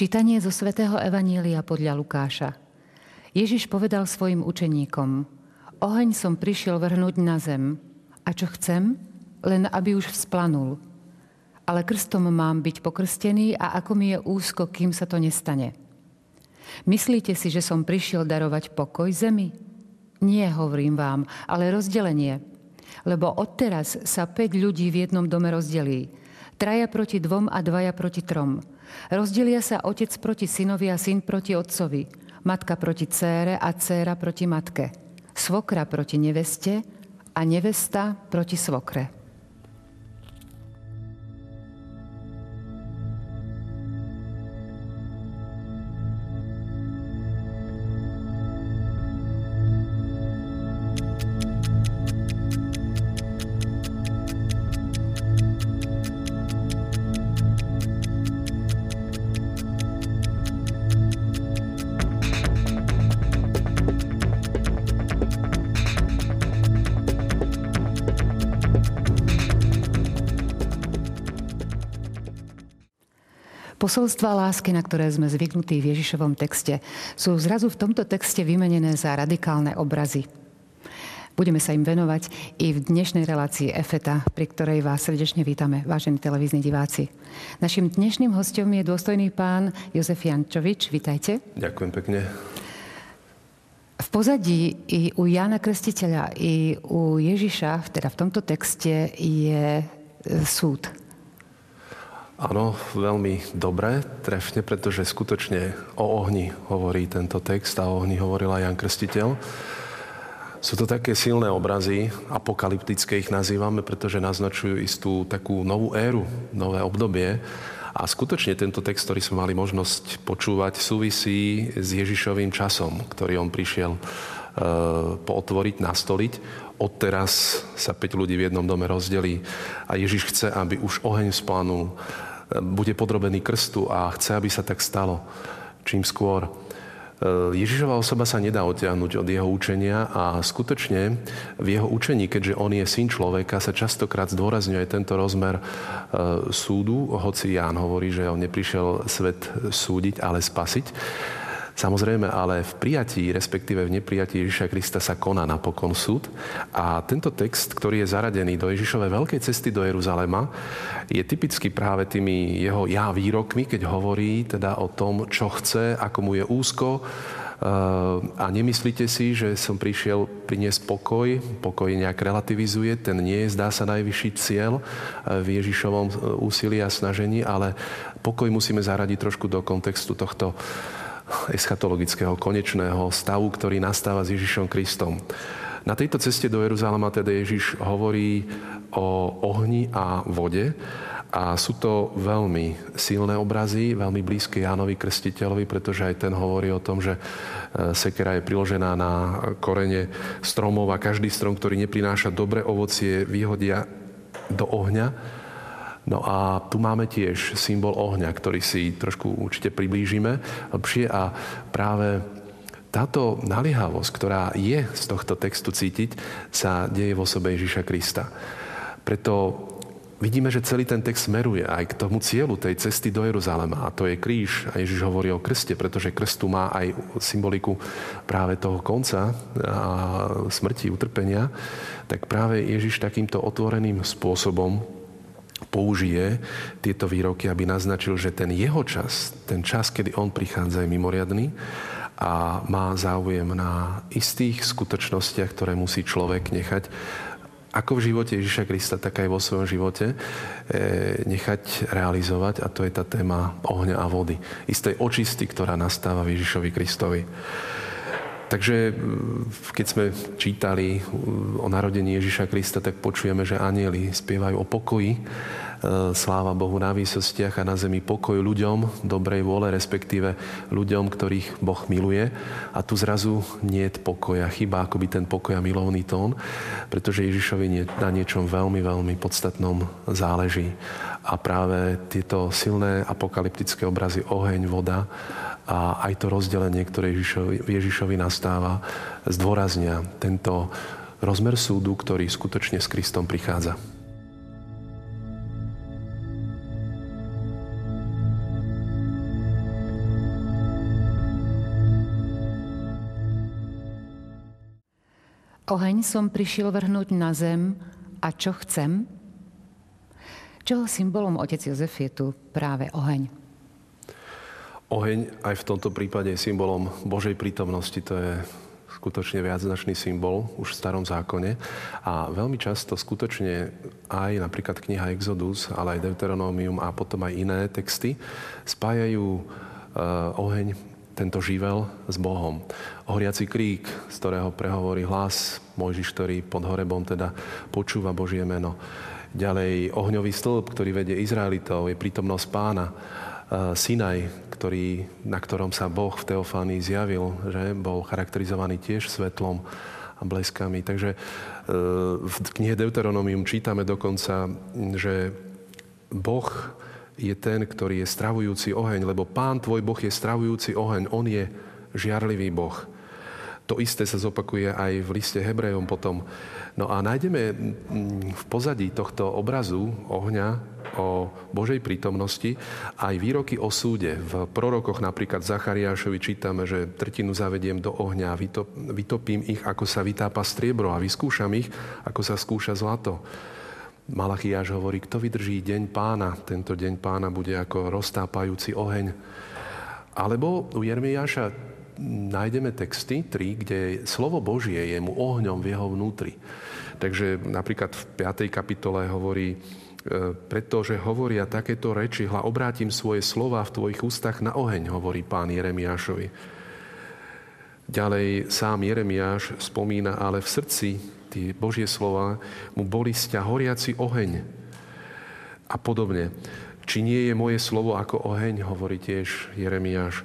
Čítanie zo svätého Evanília podľa Lukáša. Ježiš povedal svojim učeníkom, oheň som prišiel vrhnúť na zem. A čo chcem? Len aby už vzplanul. Ale krstom mám byť pokrstený a ako mi je úzko, kým sa to nestane. Myslíte si, že som prišiel darovať pokoj zemi? Nie, hovorím vám, ale rozdelenie. Lebo odteraz sa 5 ľudí v jednom dome rozdelí. Traja proti dvom a dvaja proti trom Rozdelia sa otec proti synovi a syn proti otcovi, matka proti cére a céra proti matke, svokra proti neveste a nevesta proti svokre. Posolstva lásky, na ktoré sme zvyknutí v Ježišovom texte, sú zrazu v tomto texte vymenené za radikálne obrazy. Budeme sa im venovať i v dnešnej relácii EFETA, pri ktorej vás srdečne vítame, vážení televízni diváci. Našim dnešným hostom je dôstojný pán Jozef Jančovič. Vítajte. Ďakujem pekne. V pozadí i u Jána Krstiteľa, i u Ježiša, teda v tomto texte, je súd. Áno, veľmi dobre, trefne, pretože skutočne o ohni hovorí tento text a o ohni hovoril aj Jan Krstiteľ. Sú to také silné obrazy, apokalyptické ich nazývame, pretože naznačujú istú takú novú éru, nové obdobie. A skutočne tento text, ktorý sme mali možnosť počúvať, súvisí s Ježišovým časom, ktorý on prišiel Eh, pootvoriť, nastoliť. Odteraz sa 5 ľudí v jednom dome rozdelí a Ježiš chce, aby už oheň splanul, bude podrobený krstu a chce, aby sa tak stalo čím skôr. Eh, Ježišova osoba sa nedá odtiahnuť od jeho učenia a skutočne v jeho učení, keďže on je syn človeka, sa častokrát zdôrazňuje tento rozmer súdu, hoci Ján hovorí, že on neprišiel svet súdiť, ale spasiť. Samozrejme, ale v prijatí, respektíve v neprijatí Ježiša Krista sa koná napokon súd. A tento text, ktorý je zaradený do Ježišovej veľkej cesty do Jeruzalema, je typicky práve tými jeho ja výrokmi, keď hovorí teda o tom, čo chce, ako mu je úzko, a nemyslíte si, že som prišiel priniesť pokoj, pokoj nejak relativizuje, ten nie je, zdá sa, najvyšší cieľ v Ježišovom úsilí a snažení, ale pokoj musíme zaradiť trošku do kontextu tohto eschatologického konečného stavu, ktorý nastáva s Ježišom Kristom. Na tejto ceste do Jeruzalema teda Ježiš hovorí o ohni a vode a sú to veľmi silné obrazy, veľmi blízke Jánovi Krstiteľovi, pretože aj ten hovorí o tom, že e, sekera je priložená na korene stromov a každý strom, ktorý neprináša dobré ovocie, vyhodia do ohňa No a tu máme tiež symbol ohňa, ktorý si trošku určite priblížime lepšie a práve táto naliehavosť, ktorá je z tohto textu cítiť, sa deje v osobe Ježiša Krista. Preto vidíme, že celý ten text smeruje aj k tomu cieľu tej cesty do Jeruzalema. A to je kríž. A Ježiš hovorí o krste, pretože krst tu má aj symboliku práve toho konca a smrti, utrpenia. Tak práve Ježiš takýmto otvoreným spôsobom použije tieto výroky, aby naznačil, že ten jeho čas, ten čas, kedy on prichádza, je mimoriadný a má záujem na istých skutočnostiach, ktoré musí človek nechať ako v živote Ježiša Krista, tak aj vo svojom živote e, nechať realizovať a to je tá téma ohňa a vody. Istej očisty, ktorá nastáva v Ježišovi Kristovi. Takže keď sme čítali o narodení Ježiša Krista, tak počujeme, že anieli spievajú o pokoji. E, sláva Bohu na výsostiach a na zemi pokoj ľuďom dobrej vôle, respektíve ľuďom, ktorých Boh miluje. A tu zrazu nie je pokoja, chyba akoby ten pokoj a milovný tón, pretože Ježišovi na niečom veľmi, veľmi podstatnom záleží. A práve tieto silné apokalyptické obrazy, oheň, voda, a aj to rozdelenie, ktoré Ježišovi, Ježišovi nastáva, zdôraznia tento rozmer súdu, ktorý skutočne s Kristom prichádza. Oheň som prišiel vrhnúť na zem a čo chcem? Čoho symbolom otec Jozef je tu práve oheň. Oheň aj v tomto prípade je symbolom Božej prítomnosti. To je skutočne viacznačný symbol už v starom zákone. A veľmi často skutočne aj napríklad kniha Exodus, ale aj Deuteronomium a potom aj iné texty spájajú uh, oheň, tento živel s Bohom. Ohriaci krík, z ktorého prehovorí hlas Mojžiš, ktorý pod horebom teda počúva Božie meno. Ďalej ohňový stĺp, ktorý vedie Izraelitov, je prítomnosť pána. Sinaj, ktorý, na ktorom sa Boh v Teofánii zjavil, že bol charakterizovaný tiež svetlom a bleskami. Takže e, v knihe Deuteronomium čítame dokonca, že Boh je ten, ktorý je stravujúci oheň, lebo Pán tvoj Boh je stravujúci oheň, On je žiarlivý Boh. To isté sa zopakuje aj v liste Hebrejom potom. No a nájdeme v pozadí tohto obrazu ohňa o Božej prítomnosti, aj výroky o súde. V prorokoch napríklad Zachariášovi čítame, že trtinu zavediem do ohňa, vytopím ich, ako sa vytápa striebro a vyskúšam ich, ako sa skúša zlato. Malachiáš hovorí, kto vydrží deň pána, tento deň pána bude ako roztápajúci oheň. Alebo u Jeremiáša nájdeme texty, tri, kde slovo Božie je mu ohňom v jeho vnútri. Takže napríklad v 5. kapitole hovorí, E, pretože hovoria takéto reči, hla obrátim svoje slova v tvojich ústach na oheň, hovorí pán Jeremiášovi. Ďalej sám Jeremiáš spomína, ale v srdci tie Božie slova mu boli sťa horiaci oheň a podobne. Či nie je moje slovo ako oheň, hovorí tiež Jeremiáš.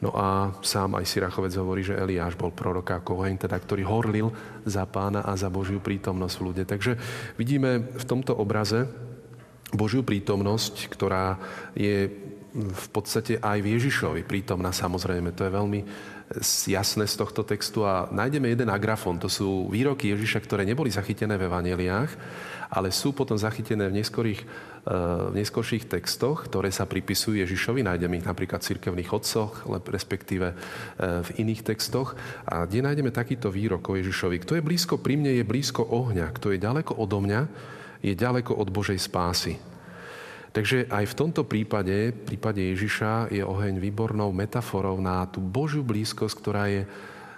No a sám aj Sirachovec hovorí, že Eliáš bol prorok ako oheň, teda, ktorý horlil za pána a za Božiu prítomnosť v ľude. Takže vidíme v tomto obraze, Božiu prítomnosť, ktorá je v podstate aj v Ježišovi prítomná samozrejme. To je veľmi jasné z tohto textu a nájdeme jeden agrafon. To sú výroky Ježiša, ktoré neboli zachytené v evaneliách, ale sú potom zachytené v neskorých, v neskorších textoch, ktoré sa pripisujú Ježišovi. Nájdeme ich napríklad v cirkevných odcoch, respektíve eh, v iných textoch. A kde nájdeme takýto výrok o Ježišovi? Kto je blízko pri mne, je blízko ohňa. Kto je ďaleko odo mňa, je ďaleko od Božej spásy. Takže aj v tomto prípade, v prípade Ježiša, je oheň výbornou metaforou na tú Božiu blízkosť, ktorá je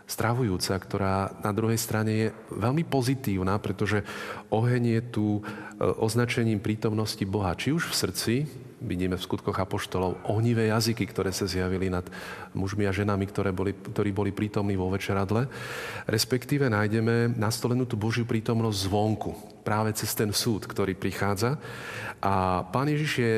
stravujúca, ktorá na druhej strane je veľmi pozitívna, pretože oheň je tu e, označením prítomnosti Boha, či už v srdci, vidíme v skutkoch apoštolov ohnivé jazyky, ktoré sa zjavili nad mužmi a ženami, ktoré boli, ktorí boli prítomní vo večeradle. Respektíve nájdeme nastolenú tú Božiu prítomnosť zvonku, práve cez ten súd, ktorý prichádza. A pán Ježiš je,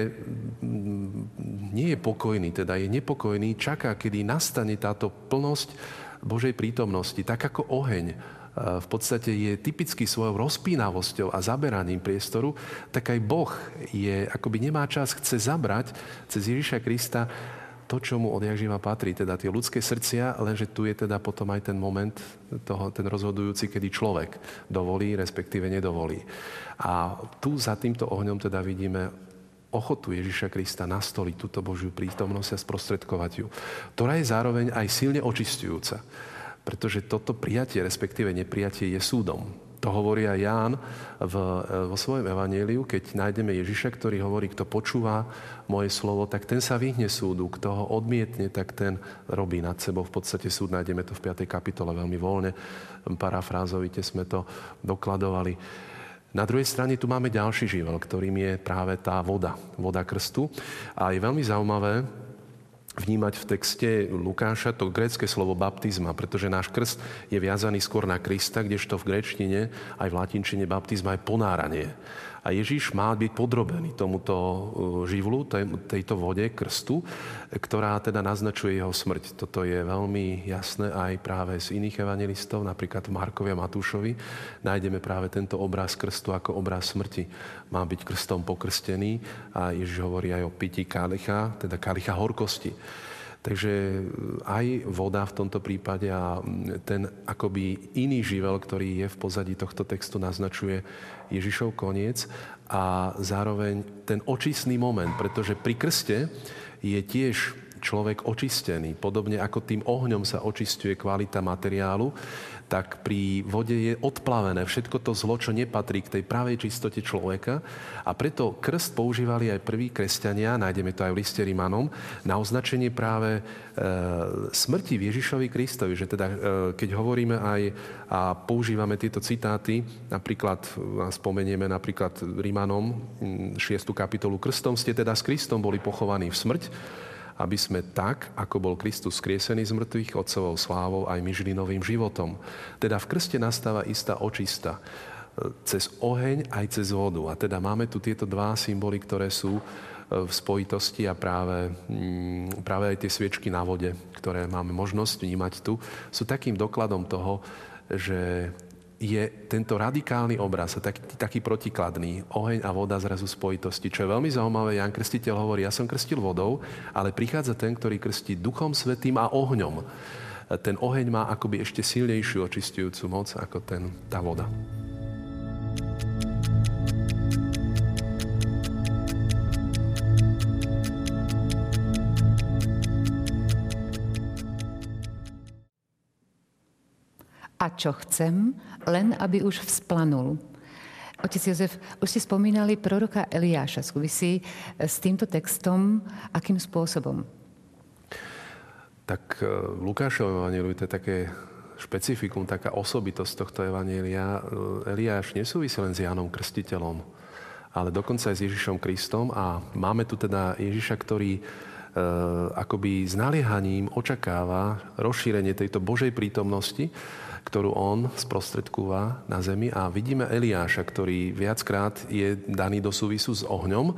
nie je pokojný, teda je nepokojný, čaká, kedy nastane táto plnosť Božej prítomnosti, tak ako oheň v podstate je typický svojou rozpínavosťou a zaberaním priestoru, tak aj Boh je, akoby nemá čas, chce zabrať cez Ježiša Krista to, čo mu odjak živa patrí, teda tie ľudské srdcia, lenže tu je teda potom aj ten moment, toho, ten rozhodujúci, kedy človek dovolí, respektíve nedovolí. A tu za týmto ohňom teda vidíme ochotu Ježiša Krista nastoliť túto Božiu prítomnosť a sprostredkovať ju, ktorá je zároveň aj silne očistujúca. Pretože toto prijatie, respektíve neprijatie je súdom. To hovorí aj Ján v, vo svojom evaníliu, keď nájdeme Ježiša, ktorý hovorí, kto počúva moje slovo, tak ten sa vyhne súdu. Kto ho odmietne, tak ten robí nad sebou. V podstate súd nájdeme to v 5. kapitole veľmi voľne. Parafrázovite sme to dokladovali. Na druhej strane tu máme ďalší živel, ktorým je práve tá voda, voda krstu. A je veľmi zaujímavé, vnímať v texte Lukáša to grécke slovo baptizma, pretože náš krst je viazaný skôr na Krista, kdežto v gréčtine aj v latinčine baptizma je ponáranie. A Ježiš má byť podrobený tomuto uh, živlu, tejto vode, krstu, ktorá teda naznačuje jeho smrť. Toto je veľmi jasné aj práve z iných evangelistov, napríklad Markovi a Matúšovi. Nájdeme práve tento obraz krstu ako obraz smrti. Má byť krstom pokrstený a Ježiš hovorí aj o pití kalicha, teda kalicha horkosti. Takže e, aj voda v tomto prípade a ten akoby iný živel, ktorý je v pozadí tohto textu, naznačuje Ježišov koniec a zároveň ten očistný moment, pretože pri krste je tiež človek očistený. Podobne ako tým ohňom sa očistuje kvalita materiálu, tak pri vode je odplavené všetko to zlo, čo nepatrí k tej pravej čistote človeka. A preto krst používali aj prví kresťania, nájdeme to aj v liste Rimanom, na označenie práve e, smrti Ježišovi Kristovi. Že teda, e, keď hovoríme aj a používame tieto citáty, napríklad, spomenieme napríklad Rimanom 6. kapitolu Krstom ste teda s Kristom boli pochovaní v smrť, aby sme tak, ako bol Kristus skriesený z mŕtvych otcovou slávou, aj my žili novým životom. Teda v krste nastáva istá očista e, cez oheň aj cez vodu. A teda máme tu tieto dva symboly, ktoré sú e, v spojitosti a práve, mm, práve aj tie sviečky na vode, ktoré máme možnosť vnímať tu, sú takým dokladom toho, že je tento radikálny obraz, taký, taký protikladný, oheň a voda zrazu spojitosti. Čo je veľmi zaujímavé, Jan Krstiteľ hovorí, ja som krstil vodou, ale prichádza ten, ktorý krstí duchom svetým a ohňom. Ten oheň má akoby ešte silnejšiu očistujúcu moc ako ten, tá voda. a čo chcem, len aby už vzplanul. Otec Jozef, už ste spomínali proroka Eliáša. Súvisí s týmto textom akým spôsobom? Tak e, v Lukášovom evaníliu to je také špecifikum, taká osobitosť tohto evanília. E, Eliáš nesúvisí len s Jánom Krstiteľom, ale dokonca aj s Ježišom Kristom a máme tu teda Ježiša, ktorý akoby s naliehaním očakáva rozšírenie tejto Božej prítomnosti ktorú on sprostredkúva na zemi. A vidíme Eliáša, ktorý viackrát je daný do súvisu s ohňom,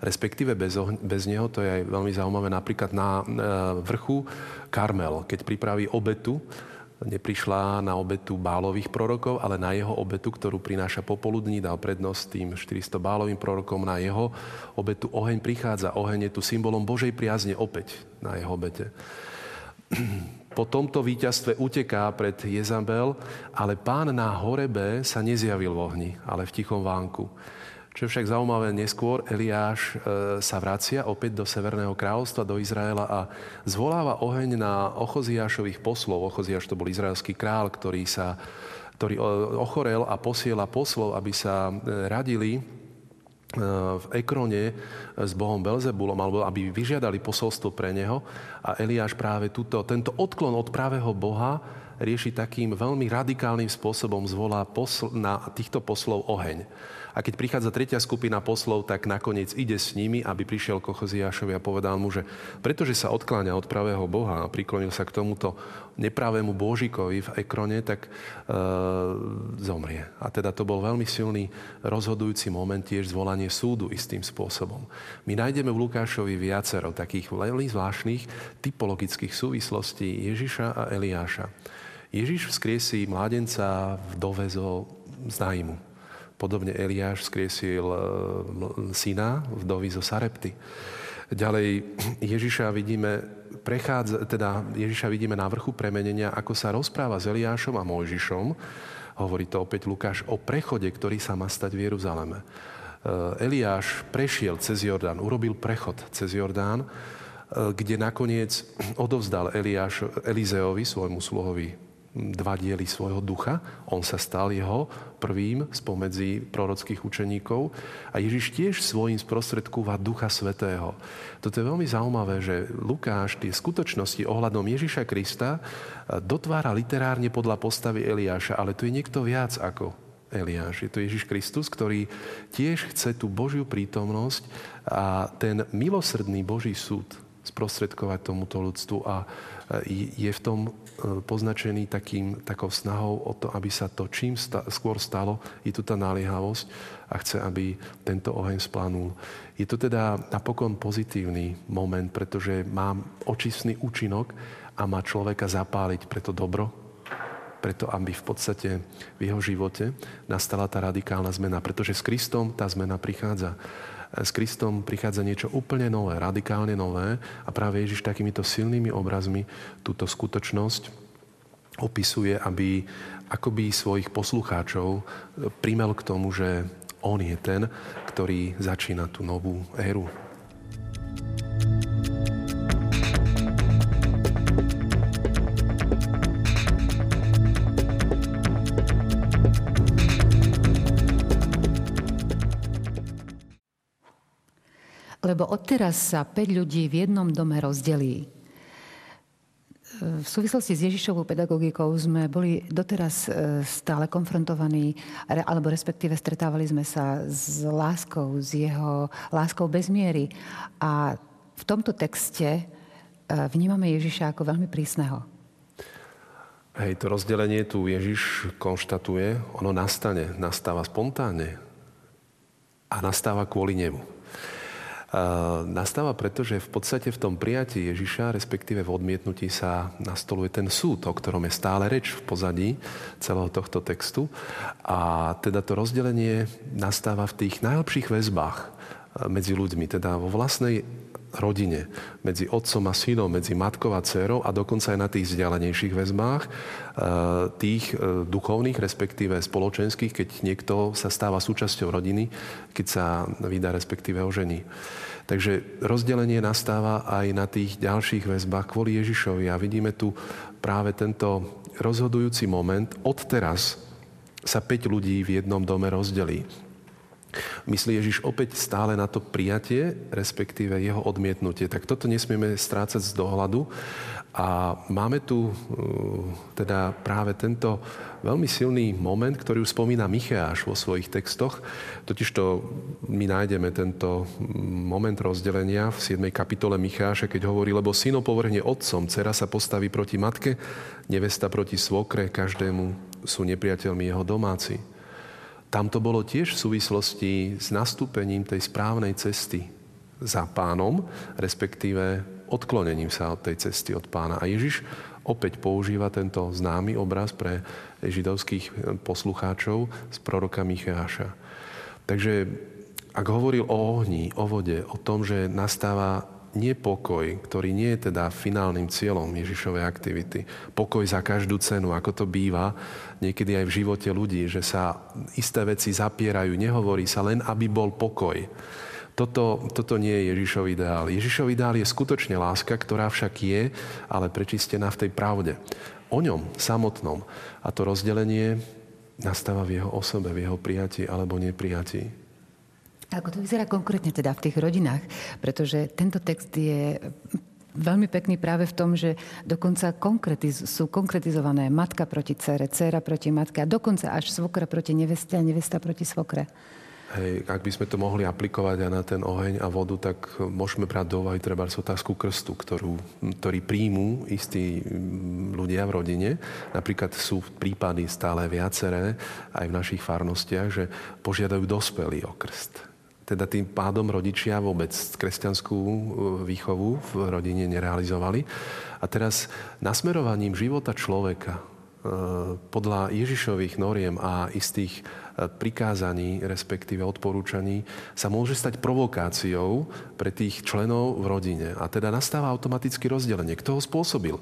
respektíve bez, ohň, bez neho, to je aj veľmi zaujímavé, napríklad na e, vrchu Karmel, keď pripraví obetu, neprišla na obetu bálových prorokov, ale na jeho obetu, ktorú prináša popoludní, dal prednosť tým 400 bálovým prorokom. Na jeho obetu oheň prichádza. Oheň je tu symbolom Božej priazne opäť na jeho obete po tomto víťazstve uteká pred Jezabel, ale pán na horebe sa nezjavil v ohni, ale v tichom vánku. Čo je však zaujímavé, neskôr Eliáš e, sa vracia opäť do Severného kráľovstva, do Izraela a zvoláva oheň na Ochoziášových poslov. Ochoziáš to bol izraelský král, ktorý, sa, ktorý ochorel a posiela poslov, aby sa e, radili E, v Ekrone s Bohom Belzebulom, alebo aby vyžiadali posolstvo pre neho. A Eliáš práve túto, tento odklon od pravého Boha rieši takým veľmi radikálnym spôsobom, zvolá posl- na týchto poslov oheň. A keď prichádza tretia skupina poslov, tak nakoniec ide s nimi, aby prišiel k Ochoziášovi a povedal mu, že pretože sa odkláňa od pravého Boha a priklonil sa k tomuto nepravému Božikovi v Ekrone, tak e, zomrie. A teda to bol veľmi silný rozhodujúci moment, tiež zvolanie súdu istým spôsobom. My nájdeme v Lukášovi viacero takých veľmi zvláštnych typologických súvislostí Ježiša a Eliáša. Ježiš vzkriesí mládenca v dovezo z Naimu Podobne Eliáš skriesil e, syna vdovy zo Sarepty. Ďalej Ježiša vidíme, prechádza, teda Ježiša vidíme na vrchu premenenia, ako sa rozpráva s Eliášom a Mojžišom. Hovorí to opäť Lukáš o prechode, ktorý sa má stať v Jeruzaleme. E, Eliáš prešiel cez Jordán, urobil prechod cez Jordán, e, kde nakoniec odovzdal Eliáš Elizeovi, svojmu sluhovi, dva diely svojho ducha. On sa stal jeho prvým spomedzi prorockých učeníkov a Ježiš tiež svojím sprostredkúva Ducha Svetého. Toto je veľmi zaujímavé, že Lukáš tie skutočnosti ohľadom Ježiša Krista dotvára literárne podľa postavy Eliáša, ale tu je niekto viac ako Eliáš. Je to Ježiš Kristus, ktorý tiež chce tú Božiu prítomnosť a ten milosrdný Boží súd sprostredkovať tomuto ľudstvu a je v tom E, poznačený takým, takou snahou o to, aby sa to čím sta- skôr stalo. Je tu tá naliehavosť a chce, aby tento oheň splanul. Je to teda napokon pozitívny moment, pretože má očistný účinok a má človeka zapáliť pre to dobro, preto aby v podstate v jeho živote nastala tá radikálna zmena. Pretože s Kristom tá zmena prichádza s Kristom prichádza niečo úplne nové, radikálne nové a práve Ježiš takýmito silnými obrazmi túto skutočnosť opisuje, aby akoby svojich poslucháčov primel k tomu, že on je ten, ktorý začína tú novú éru. Odteraz sa 5 ľudí v jednom dome rozdelí. V súvislosti s Ježišovou pedagogikou sme boli doteraz e, stále konfrontovaní, alebo respektíve stretávali sme sa s láskou, s jeho láskou bez miery. A v tomto texte e, vnímame Ježiša ako veľmi prísneho. Hej, to rozdelenie tu Ježiš konštatuje, ono nastane, nastáva spontánne a nastáva kvôli nemu. Nastáva preto, že v podstate v tom prijatí Ježiša, respektíve v odmietnutí sa nastoluje ten súd, o ktorom je stále reč v pozadí celého tohto textu. A teda to rozdelenie nastáva v tých najlepších väzbách e, medzi ľuďmi, teda vo vlastnej rodine, medzi otcom a synom, medzi matkou a dcerou a dokonca aj na tých vzdialenejších väzbách, e, tých e, duchovných, respektíve spoločenských, keď niekto sa stáva súčasťou rodiny, keď sa vydá, respektíve ožení. Takže rozdelenie nastáva aj na tých ďalších väzbách kvôli Ježišovi a vidíme tu práve tento rozhodujúci moment. Od teraz sa 5 ľudí v jednom dome rozdelí. Myslí Ježiš opäť stále na to prijatie, respektíve jeho odmietnutie. Tak toto nesmieme strácať z dohľadu. A máme tu uh, teda práve tento veľmi silný moment, ktorý už spomína Micheáš vo svojich textoch. Totižto my nájdeme tento moment rozdelenia v 7. kapitole Micháša, keď hovorí, lebo syno povrhne otcom, dcera sa postaví proti matke, nevesta proti svokre, každému sú nepriateľmi jeho domáci. Tam to bolo tiež v súvislosti s nastúpením tej správnej cesty za pánom, respektíve odklonením sa od tej cesty od pána. A Ježiš opäť používa tento známy obraz pre židovských poslucháčov z proroka Micháša. Takže ak hovoril o ohni, o vode, o tom, že nastáva nepokoj, ktorý nie je teda finálnym cieľom Ježišovej aktivity. Pokoj za každú cenu, ako to býva niekedy aj v živote ľudí, že sa isté veci zapierajú, nehovorí sa len, aby bol pokoj. Toto, toto nie je Ježišov ideál. Ježišov ideál je skutočne láska, ktorá však je, ale prečistená v tej pravde. O ňom samotnom. A to rozdelenie nastáva v jeho osobe, v jeho prijatí alebo neprijatí. Ako to vyzerá konkrétne teda v tých rodinách? Pretože tento text je veľmi pekný práve v tom, že dokonca konkretiz- sú konkretizované matka proti cere, dcera proti matke a dokonca až svokra proti neveste a nevesta proti svokre. Hej, ak by sme to mohli aplikovať aj na ten oheň a vodu, tak môžeme brať do úvahy treba otázku krstu, ktorú, ktorý príjmú istí mm, ľudia v rodine. Napríklad sú prípady stále viaceré aj v našich farnostiach, že požiadajú dospelí o krst teda tým pádom rodičia vôbec kresťanskú e, výchovu v rodine nerealizovali. A teraz nasmerovaním života človeka e, podľa Ježišových noriem a istých e, prikázaní, respektíve odporúčaní, sa môže stať provokáciou pre tých členov v rodine. A teda nastáva automaticky rozdelenie. Kto ho spôsobil?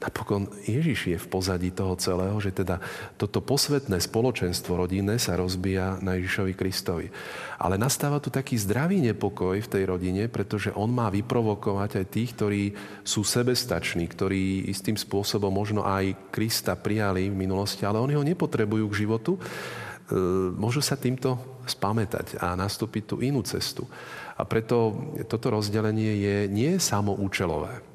Napokon Ježiš je v pozadí toho celého, že teda toto posvetné spoločenstvo rodinné sa rozbíja na Ježišovi Kristovi. Ale nastáva tu taký zdravý nepokoj v tej rodine, pretože on má vyprovokovať aj tých, ktorí sú sebestační, ktorí istým spôsobom možno aj Krista prijali v minulosti, ale oni ho nepotrebujú k životu. E, môžu sa týmto spamätať a nastúpiť tú inú cestu. A preto toto rozdelenie je nie samoučelové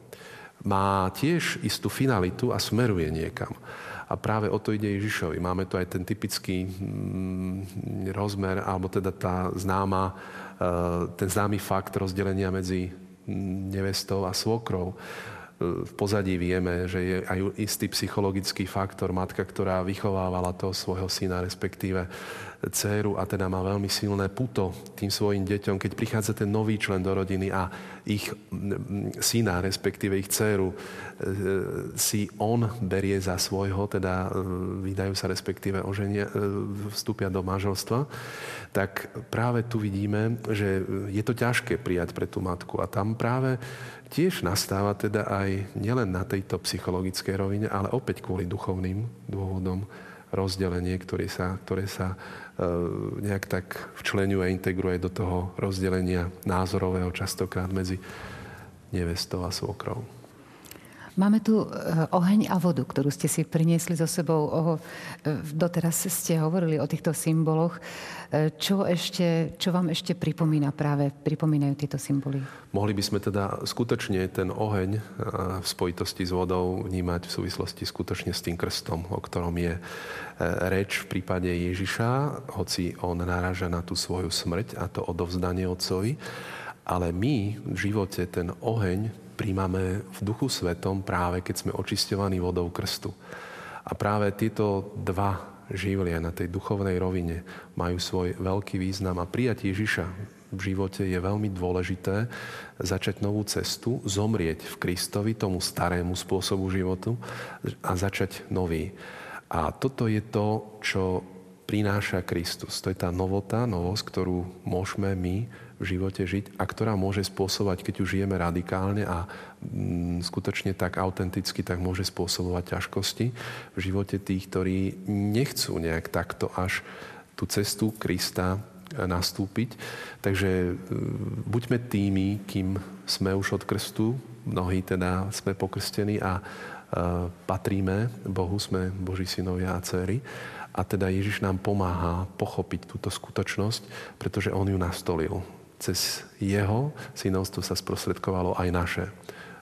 má tiež istú finalitu a smeruje niekam. A práve o to ide Ježišovi. Máme tu aj ten typický mm, rozmer, alebo teda tá známa, e, ten známy fakt rozdelenia medzi mm, nevestou a svokrou. E, v pozadí vieme, že je aj istý psychologický faktor, matka, ktorá vychovávala toho svojho syna, respektíve dceru a teda má veľmi silné puto tým svojim deťom, keď prichádza ten nový člen do rodiny a ich syna, respektíve ich dceru, e, si on berie za svojho, teda e, vydajú sa respektíve oženia, e, vstúpia do manželstva, tak práve tu vidíme, že je to ťažké prijať pre tú matku. A tam práve tiež nastáva teda aj nielen na tejto psychologickej rovine, ale opäť kvôli duchovným dôvodom rozdelenie, ktoré sa, ktoré sa E, nejak tak včlenuje a integruje do toho rozdelenia názorového častokrát medzi nevestou a svokrou. Máme tu e, oheň a vodu, ktorú ste si priniesli so sebou. O, e, doteraz ste hovorili o týchto symboloch. E, čo, ešte, čo vám ešte pripomína práve, pripomínajú tieto symboly? Mohli by sme teda skutočne ten oheň v spojitosti s vodou vnímať v súvislosti skutočne s tým krstom, o ktorom je reč v prípade Ježiša, hoci on naráža na tú svoju smrť a to odovzdanie Otcovi. Ale my v živote ten oheň príjmame v duchu svetom práve keď sme očisťovaní vodou krstu. A práve tieto dva živlia na tej duchovnej rovine majú svoj veľký význam a prijať Ježiša v živote je veľmi dôležité začať novú cestu, zomrieť v Kristovi, tomu starému spôsobu životu a začať nový. A toto je to, čo prináša Kristus. To je tá novota, novosť, ktorú môžeme my v živote žiť a ktorá môže spôsobovať, keď už žijeme radikálne a mm, skutočne tak autenticky, tak môže spôsobovať ťažkosti v živote tých, ktorí nechcú nejak takto až tú cestu Krista nastúpiť. Takže mm, buďme tými, kým sme už od krstu, mnohí teda sme pokrstení a e, patríme Bohu, sme Boží synovia a dcery. A teda Ježiš nám pomáha pochopiť túto skutočnosť, pretože On ju nastolil cez jeho synovstvo sa sprostredkovalo aj naše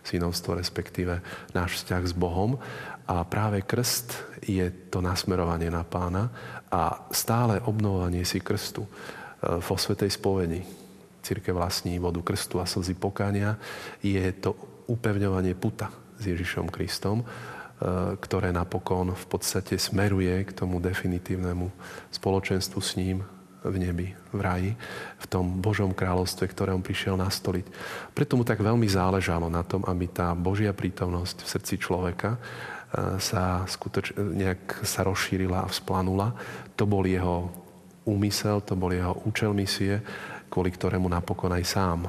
synovstvo, respektíve náš vzťah s Bohom. A práve krst je to nasmerovanie na pána a stále obnovovanie si krstu e, vo Svetej spovedi. Církev vlastní vodu krstu a slzy pokania. Je to upevňovanie puta s Ježišom Kristom, e, ktoré napokon v podstate smeruje k tomu definitívnemu spoločenstvu s ním, v nebi, v raji, v tom Božom kráľovstve, ktoré on prišiel nastoliť. Preto mu tak veľmi záležalo na tom, aby tá Božia prítomnosť v srdci človeka e, sa skutočne nejak sa rozšírila a vzplanula. To bol jeho úmysel, to bol jeho účel misie, kvôli ktorému napokon aj sám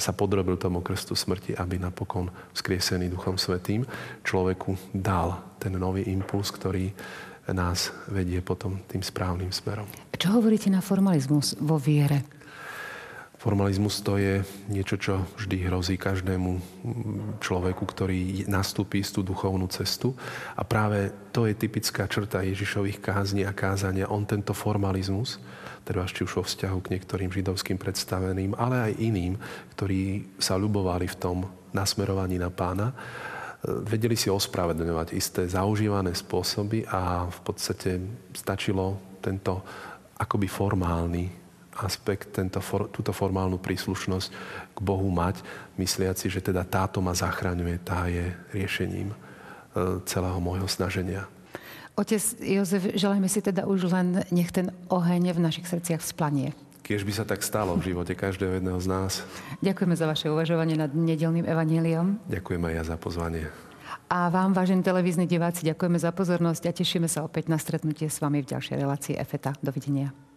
sa podrobil tomu krstu smrti, aby napokon vzkriesený Duchom Svetým človeku dal ten nový impuls, ktorý nás vedie potom tým správnym smerom. Čo hovoríte na formalizmus vo viere? Formalizmus to je niečo, čo vždy hrozí každému človeku, ktorý nastúpi tú duchovnú cestu. A práve to je typická črta Ježišových kázni a kázania. On tento formalizmus, teda či už vo vzťahu k niektorým židovským predstaveným, ale aj iným, ktorí sa ľubovali v tom nasmerovaní na pána, vedeli si ospravedlňovať isté zaužívané spôsoby a v podstate stačilo tento akoby formálny aspekt, tento, túto formálnu príslušnosť k Bohu mať, mysliaci, že teda táto ma zachraňuje, tá je riešením e, celého môjho snaženia. Otec Jozef, želajme si teda už len, nech ten oheň v našich srdciach vzplanie. Kiež by sa tak stalo v živote každého jedného z nás. Ďakujeme za vaše uvažovanie nad nedelným evaníliom. Ďakujem aj ja za pozvanie. A vám, vážení televízni diváci, ďakujeme za pozornosť a tešíme sa opäť na stretnutie s vami v ďalšej relácii EFETA. Dovidenia.